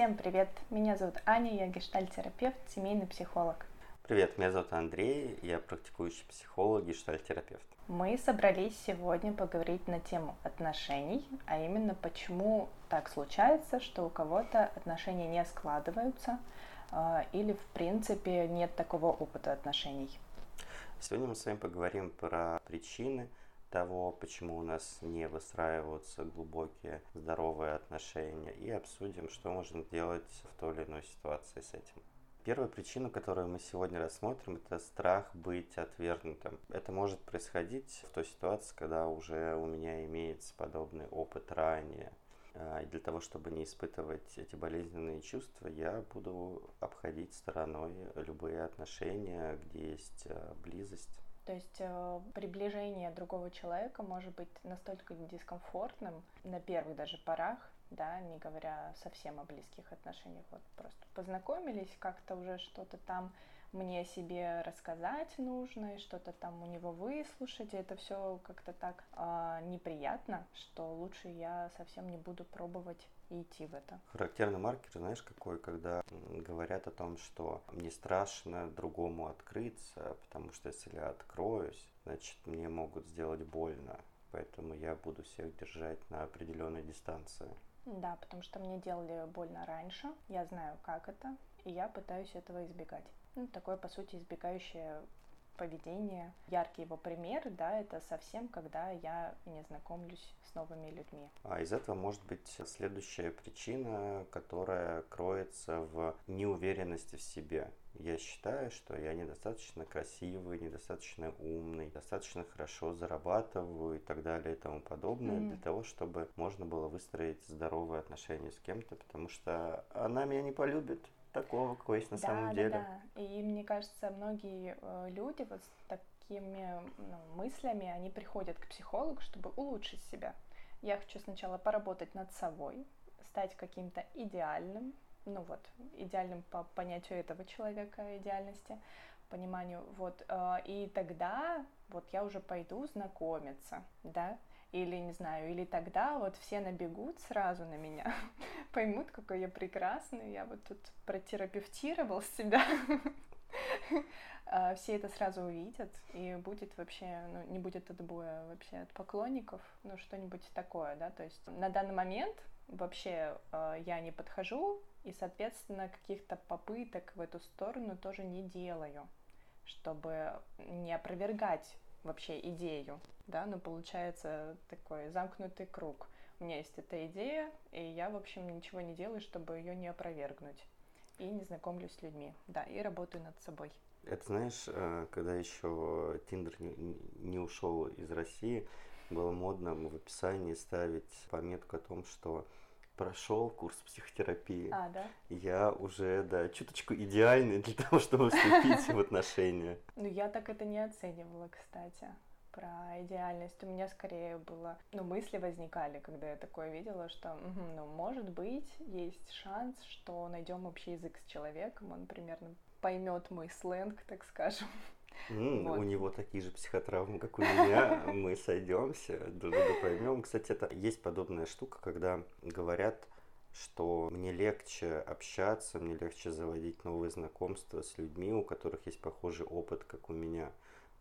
Всем привет! Меня зовут Аня, я гештальтерапевт, семейный психолог. Привет, меня зовут Андрей, я практикующий психолог, гештальтерапевт. Мы собрались сегодня поговорить на тему отношений, а именно почему так случается, что у кого-то отношения не складываются а, или в принципе нет такого опыта отношений. Сегодня мы с вами поговорим про причины того, почему у нас не выстраиваются глубокие здоровые отношения и обсудим, что можно делать в той или иной ситуации с этим. Первая причина, которую мы сегодня рассмотрим, это страх быть отвергнутым. Это может происходить в той ситуации, когда уже у меня имеется подобный опыт ранее. А, и для того, чтобы не испытывать эти болезненные чувства, я буду обходить стороной любые отношения, где есть а, близость. То есть э, приближение другого человека может быть настолько дискомфортным на первых даже порах, да, не говоря совсем о близких отношениях. Вот просто познакомились, как-то уже что-то там мне себе рассказать нужно, и что-то там у него выслушать, и это все как-то так э, неприятно, что лучше я совсем не буду пробовать и идти в это. Характерный маркер, знаешь, какой, когда говорят о том, что мне страшно другому открыться, потому что если я откроюсь, значит мне могут сделать больно, поэтому я буду всех держать на определенной дистанции. Да, потому что мне делали больно раньше, я знаю, как это, и я пытаюсь этого избегать. Ну, такое, по сути, избегающее поведение. Яркий его пример, да, это совсем, когда я не знакомлюсь с новыми людьми. А из этого может быть следующая причина, которая кроется в неуверенности в себе. Я считаю, что я недостаточно красивый, недостаточно умный, достаточно хорошо зарабатываю и так далее и тому подобное mm-hmm. для того, чтобы можно было выстроить здоровые отношения с кем-то, потому что она меня не полюбит, такого, какой есть на да, самом да, деле. Да. И мне кажется, многие э, люди вот с такими ну, мыслями, они приходят к психологу, чтобы улучшить себя. Я хочу сначала поработать над собой, стать каким-то идеальным, ну вот, идеальным по понятию этого человека, идеальности, пониманию, вот, э, и тогда вот я уже пойду знакомиться, да, или, не знаю, или тогда вот все набегут сразу на меня, поймут, какой я прекрасный, я вот тут протерапевтировал себя, а, все это сразу увидят, и будет вообще, ну, не будет отбоя вообще от поклонников, ну, что-нибудь такое, да, то есть на данный момент вообще э, я не подхожу, и, соответственно, каких-то попыток в эту сторону тоже не делаю, чтобы не опровергать вообще идею, да, но получается такой замкнутый круг. У меня есть эта идея, и я, в общем, ничего не делаю, чтобы ее не опровергнуть. И не знакомлюсь с людьми, да, и работаю над собой. Это знаешь, э, когда еще Тиндер не ушел из России, было модно в описании ставить пометку о том, что прошел курс психотерапии. А, да? Я уже, да, чуточку идеальный для того, чтобы вступить в отношения. Ну, я так это не оценивала, кстати про идеальность. У меня скорее было, ну, мысли возникали, когда я такое видела, что, угу, ну, может быть, есть шанс, что найдем общий язык с человеком, он примерно поймет мой сленг, так скажем. Mm, вот. У него такие же психотравмы, как у меня. Мы сойдемся, друг друга поймем. Кстати, это есть подобная штука, когда говорят, что мне легче общаться, мне легче заводить новые знакомства с людьми, у которых есть похожий опыт, как у меня.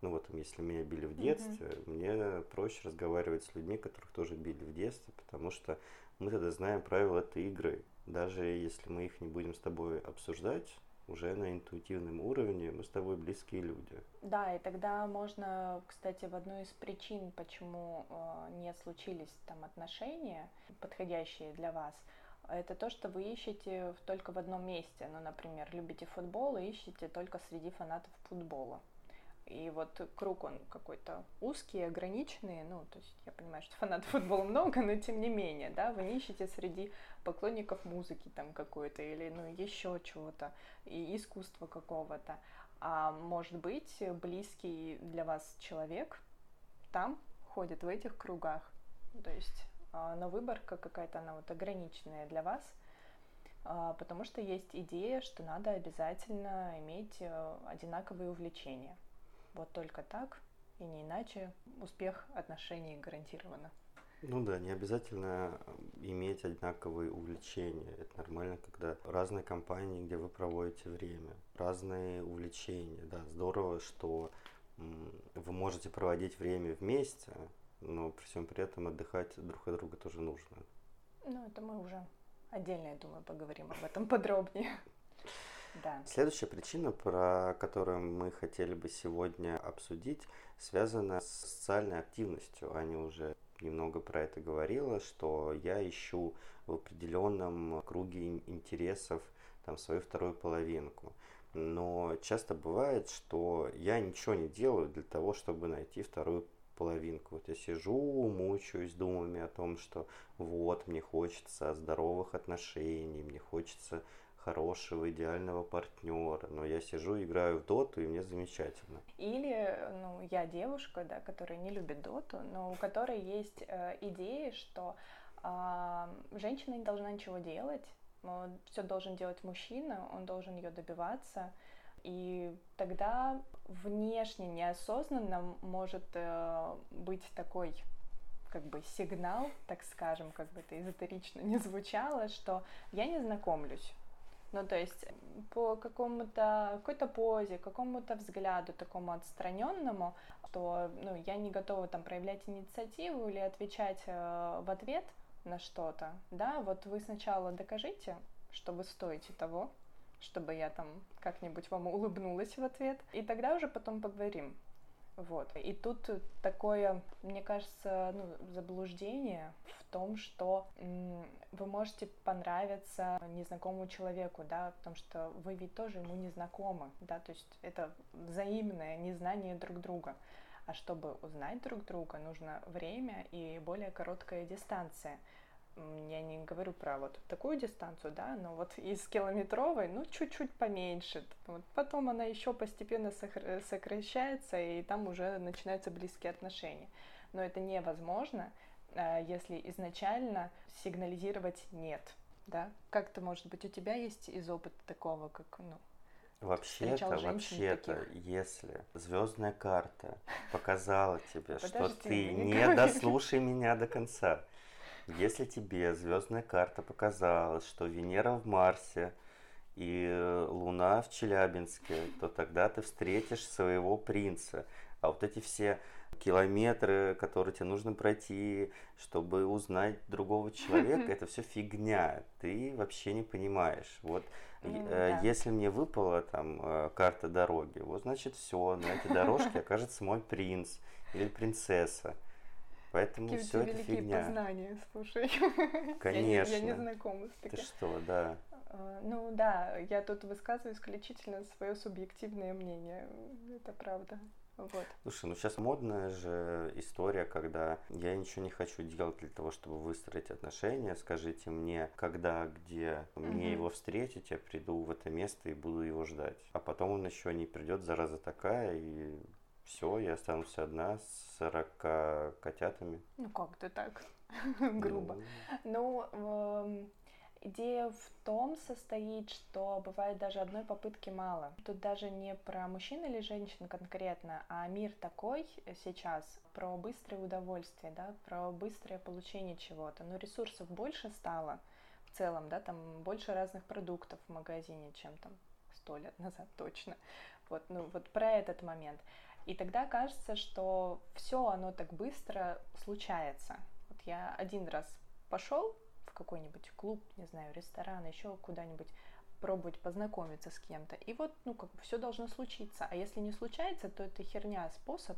Ну вот, если меня били в детстве, mm-hmm. мне проще разговаривать с людьми, которых тоже били в детстве, потому что мы тогда знаем правила этой игры. Даже если мы их не будем с тобой обсуждать, уже на интуитивном уровне мы с тобой близкие люди. Да, и тогда можно, кстати, в одну из причин, почему э, не случились там отношения, подходящие для вас, это то, что вы ищете только в одном месте. Ну, например, любите футбол и ищете только среди фанатов футбола. И вот круг он какой-то узкий, ограниченный. Ну, то есть я понимаю, что фанатов футбола много, но тем не менее, да, вы не ищете среди поклонников музыки там какой-то или ну еще чего-то, и искусства какого-то. А может быть, близкий для вас человек там ходит в этих кругах. То есть, а, но выборка какая-то, она вот ограниченная для вас, а, потому что есть идея, что надо обязательно иметь э, одинаковые увлечения – вот только так и не иначе успех отношений гарантировано. Ну да, не обязательно иметь одинаковые увлечения. Это нормально, когда разные компании, где вы проводите время, разные увлечения. Да, здорово, что вы можете проводить время вместе, но при всем при этом отдыхать друг от друга тоже нужно. Ну, это мы уже отдельно, я думаю, поговорим об этом подробнее. Да. Следующая причина, про которую мы хотели бы сегодня обсудить, связана с социальной активностью. Аня уже немного про это говорила, что я ищу в определенном круге интересов там свою вторую половинку. Но часто бывает, что я ничего не делаю для того, чтобы найти вторую половинку. Вот я сижу, мучаюсь думами о том, что вот, мне хочется здоровых отношений, мне хочется хорошего, идеального партнера, но я сижу, играю в доту, и мне замечательно. Или, ну, я девушка, да, которая не любит доту, но у которой есть э, идея, что э, женщина не должна ничего делать, все должен делать мужчина, он должен ее добиваться, и тогда внешне неосознанно может э, быть такой как бы сигнал, так скажем, как бы это эзотерично не звучало, что я не знакомлюсь. Ну, то есть по какому-то какой-то позе, какому-то взгляду такому отстраненному, что ну, я не готова там проявлять инициативу или отвечать э, в ответ на что-то, да, вот вы сначала докажите, что вы стоите того, чтобы я там как-нибудь вам улыбнулась в ответ, и тогда уже потом поговорим. Вот. И тут такое, мне кажется, ну, заблуждение в том, что вы можете понравиться незнакомому человеку, да, потому что вы ведь тоже ему не знакомы, да, то есть это взаимное незнание друг друга. А чтобы узнать друг друга, нужно время и более короткая дистанция я не говорю про вот такую дистанцию, да, но вот из километровой, ну, чуть-чуть поменьше. Вот потом она еще постепенно сокращается, и там уже начинаются близкие отношения. Но это невозможно, а, если изначально сигнализировать нет, да. Как-то, может быть, у тебя есть из опыта такого, как, ну, Вообще-то, вообще-то, если звездная карта показала тебе, что ты не дослушай меня до конца, если тебе звездная карта показала, что Венера в Марсе и э, Луна в Челябинске, то тогда ты встретишь своего принца. А вот эти все километры, которые тебе нужно пройти, чтобы узнать другого человека, это все фигня. Ты вообще не понимаешь. Вот ну, э, да. если мне выпала там э, карта дороги, вот значит все, на этой дорожке окажется мой принц или принцесса. Поэтому Какие все это фигня. познания, слушай. Конечно. Я, я не знакома с таким. Ты что, да. А, ну да, я тут высказываю исключительно свое субъективное мнение. Это правда. Вот. Слушай, ну сейчас модная же история, когда я ничего не хочу делать для того, чтобы выстроить отношения. Скажите мне, когда, где мне угу. его встретить, я приду в это место и буду его ждать. А потом он еще не придет, зараза такая, и все, я останусь одна с 40 котятами. Ну как ты так? Грубо. Ну, эм, идея в том состоит, что бывает даже одной попытки мало. Тут даже не про мужчин или женщин конкретно, а мир такой сейчас про быстрое удовольствие, да, про быстрое получение чего-то. Но ресурсов больше стало в целом, да, там больше разных продуктов в магазине, чем там сто лет назад точно. Вот, ну вот про этот момент. И тогда кажется, что все оно так быстро случается. Вот я один раз пошел в какой-нибудь клуб, не знаю, ресторан, еще куда-нибудь пробовать познакомиться с кем-то. И вот, ну, как бы все должно случиться. А если не случается, то это херня, способ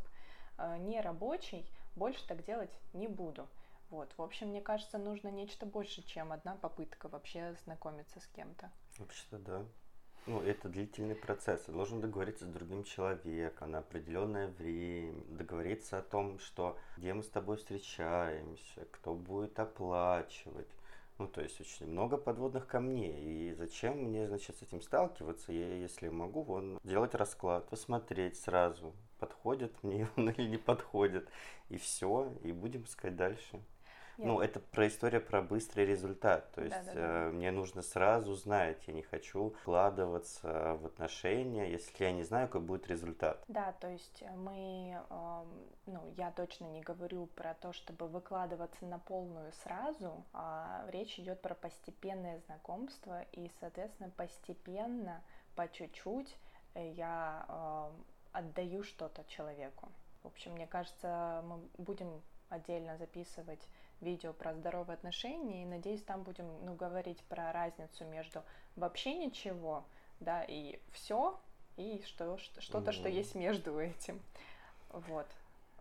э, не рабочий, больше так делать не буду. Вот, в общем, мне кажется, нужно нечто больше, чем одна попытка вообще знакомиться с кем-то. Вообще-то да. Ну, это длительный процесс. Ты должен договориться с другим человеком на определенное время, договориться о том, что где мы с тобой встречаемся, кто будет оплачивать. Ну, то есть очень много подводных камней. И зачем мне, значит, с этим сталкиваться, я, если могу, вон, делать расклад, посмотреть сразу, подходит мне он или не подходит. И все, и будем искать дальше. Нет. Ну, это про историю про быстрый результат. То есть да, да, да. Э, мне нужно сразу знать, я не хочу вкладываться в отношения, если я не знаю, какой будет результат. Да, то есть мы, э, ну, я точно не говорю про то, чтобы выкладываться на полную сразу, а речь идет про постепенное знакомство и, соответственно, постепенно, по чуть-чуть я э, отдаю что-то человеку. В общем, мне кажется, мы будем отдельно записывать видео про здоровые отношения, и надеюсь, там будем ну, говорить про разницу между вообще ничего, да, и все, и что, что-то, что есть между этим. Вот.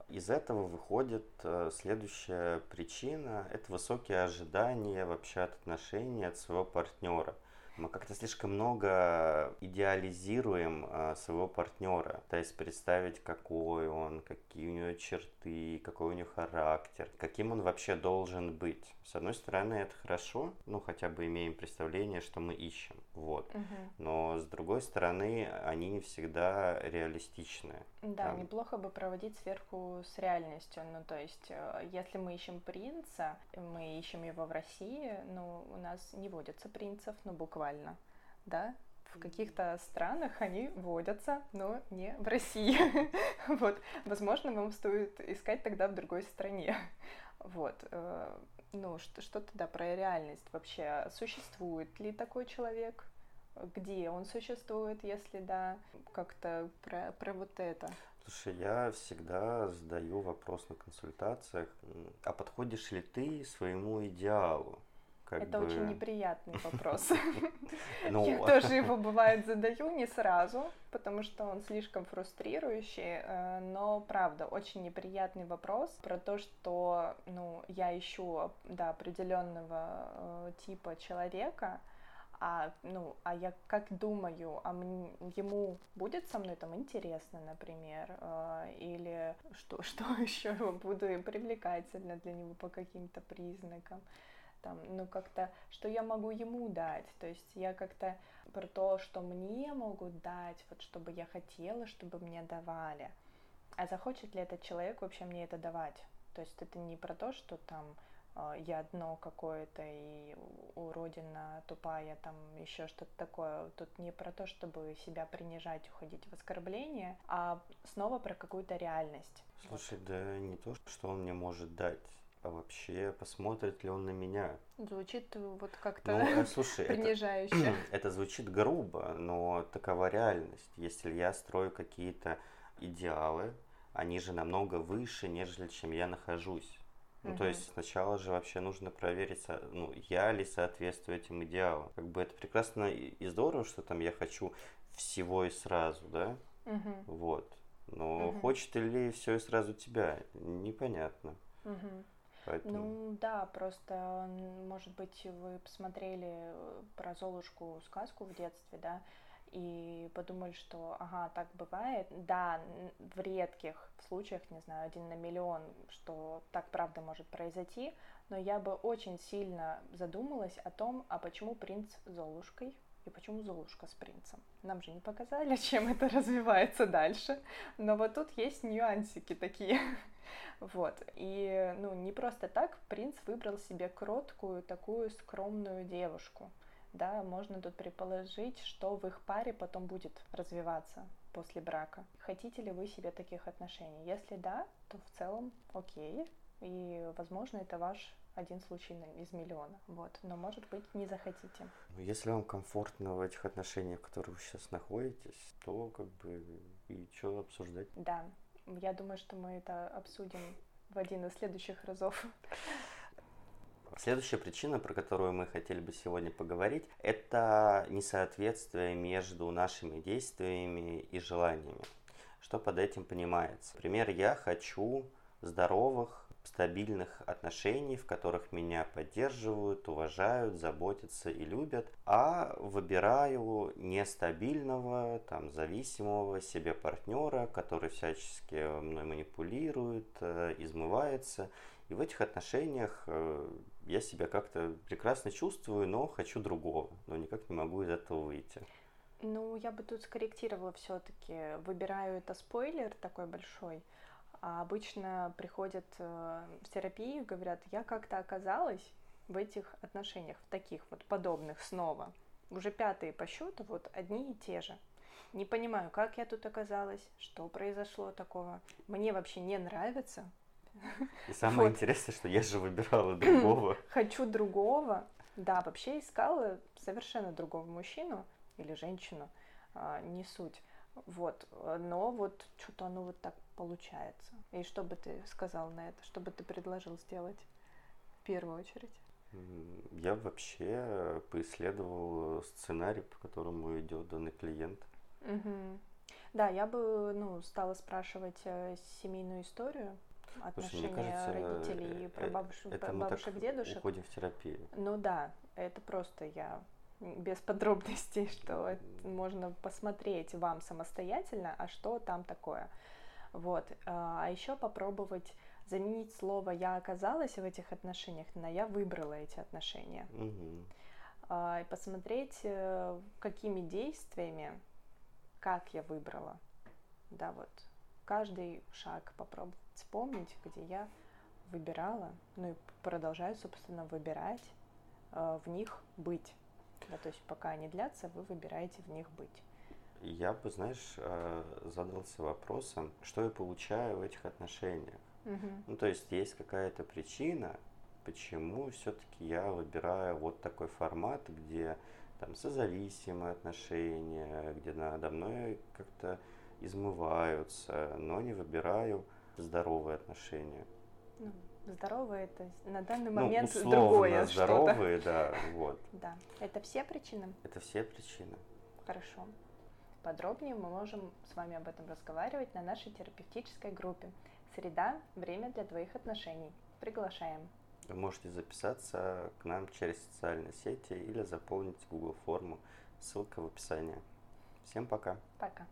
Из этого выходит э, следующая причина – это высокие ожидания вообще от отношений от своего партнера – мы как-то слишком много идеализируем а, своего партнера, пытаясь представить, какой он, какие у него черты, какой у него характер, каким он вообще должен быть. С одной стороны, это хорошо, ну хотя бы имеем представление, что мы ищем, вот. Угу. Но с другой стороны, они не всегда реалистичны. Да, Там... неплохо бы проводить сверху с реальностью. Ну то есть, э, если мы ищем принца, мы ищем его в России, ну у нас не водятся принцев, ну буквально, да, в каких-то странах они водятся, но не в России. вот, возможно, вам стоит искать тогда в другой стране. Вот, э, ну, что, что тогда про реальность вообще? Существует ли такой человек? Где он существует, если да? Как-то про, про вот это. Слушай, я всегда задаю вопрос на консультациях, а подходишь ли ты своему идеалу? Как Это бы... очень неприятный вопрос. Ну, Я тоже его бывает задаю не сразу, потому что он слишком фрустрирующий, э, но правда очень неприятный вопрос про то, что ну я ищу да определенного э, типа человека, а, ну, а я как думаю, а мне, ему будет со мной там интересно, например, э, или что, что еще буду привлекательно для него по каким-то признакам там, ну как-то, что я могу ему дать, то есть я как-то про то, что мне могут дать, вот чтобы я хотела, чтобы мне давали, а захочет ли этот человек вообще мне это давать, то есть это не про то, что там э, я одно какое-то и уродина тупая, там еще что-то такое. Тут не про то, чтобы себя принижать, уходить в оскорбление, а снова про какую-то реальность. Слушай, вот. да не то, что он мне может дать а вообще посмотрит ли он на меня. Звучит вот как-то ну, слушай, принижающе. Это, это звучит грубо, но такова реальность. Если я строю какие-то идеалы, они же намного выше, нежели чем я нахожусь. Ну, угу. то есть сначала же вообще нужно проверить, ну, я ли соответствую этим идеалам. Как бы это прекрасно и здорово, что там я хочу всего и сразу, да? Угу. Вот. Но угу. хочет ли все и сразу тебя, непонятно. Угу. Поэтому... Ну да, просто, может быть, вы посмотрели э, про Золушку сказку в детстве, да, и подумали, что, ага, так бывает. Да, в редких случаях, не знаю, один на миллион, что так правда может произойти, но я бы очень сильно задумалась о том, а почему принц Золушкой и почему Золушка с принцем. Нам же не показали, чем это развивается дальше, но вот тут есть нюансики такие. Вот. И, ну, не просто так принц выбрал себе кроткую, такую скромную девушку. Да, можно тут предположить, что в их паре потом будет развиваться после брака. Хотите ли вы себе таких отношений? Если да, то в целом окей. И, возможно, это ваш один случай из миллиона. Вот. Но, может быть, не захотите. Ну, если вам комфортно в этих отношениях, в которых вы сейчас находитесь, то как бы и что обсуждать? Да. Я думаю, что мы это обсудим в один из следующих разов. Следующая причина, про которую мы хотели бы сегодня поговорить, это несоответствие между нашими действиями и желаниями. Что под этим понимается? Например, я хочу здоровых, стабильных отношений, в которых меня поддерживают, уважают, заботятся и любят, а выбираю нестабильного, там, зависимого себе партнера, который всячески мной манипулирует, э, измывается. И в этих отношениях э, я себя как-то прекрасно чувствую, но хочу другого, но никак не могу из этого выйти. Ну, я бы тут скорректировала все-таки. Выбираю это спойлер такой большой. А обычно приходят э, в терапию и говорят, я как-то оказалась в этих отношениях, в таких вот подобных снова. Уже пятые по счету, вот одни и те же. Не понимаю, как я тут оказалась, что произошло такого. Мне вообще не нравится. И самое вот. интересное, что я же выбирала другого. Хочу другого. Да, вообще искала совершенно другого мужчину или женщину, а, не суть. Вот, но вот что-то оно вот так получается. И что бы ты сказал на это? Что бы ты предложил сделать в первую очередь? Я вообще поисследовал сценарий, по которому идет данный клиент. Угу. Да, я бы ну, стала спрашивать э, семейную историю, отношения Слушай, кажется, родителей, про э, бабушек, это бабушек, дедушек. Уходим в терапию. Ну да, это просто я без подробностей, что можно посмотреть вам самостоятельно, а что там такое. Вот. А, а еще попробовать заменить слово «я оказалась в этих отношениях» на «я выбрала эти отношения». Угу. И посмотреть, э, какими действиями, как я выбрала. Да, вот. Каждый шаг попробовать вспомнить, где я выбирала, ну и продолжаю, собственно, выбирать, э, в них быть. Да, то есть пока они длятся, вы выбираете в них быть. Я бы, знаешь, э, задался вопросом, что я получаю в этих отношениях. Угу. Ну, то есть есть какая-то причина, почему все-таки я выбираю вот такой формат, где там созависимые отношения, где надо мной как-то измываются, но не выбираю здоровые отношения. Ну, здоровые это на данный ну, момент условно другое здоровые, да, вот. Да, это все причины? Это все причины. Хорошо. Подробнее мы можем с вами об этом разговаривать на нашей терапевтической группе. Среда – время для двоих отношений. Приглашаем. Вы можете записаться к нам через социальные сети или заполнить Google форму. Ссылка в описании. Всем пока. Пока.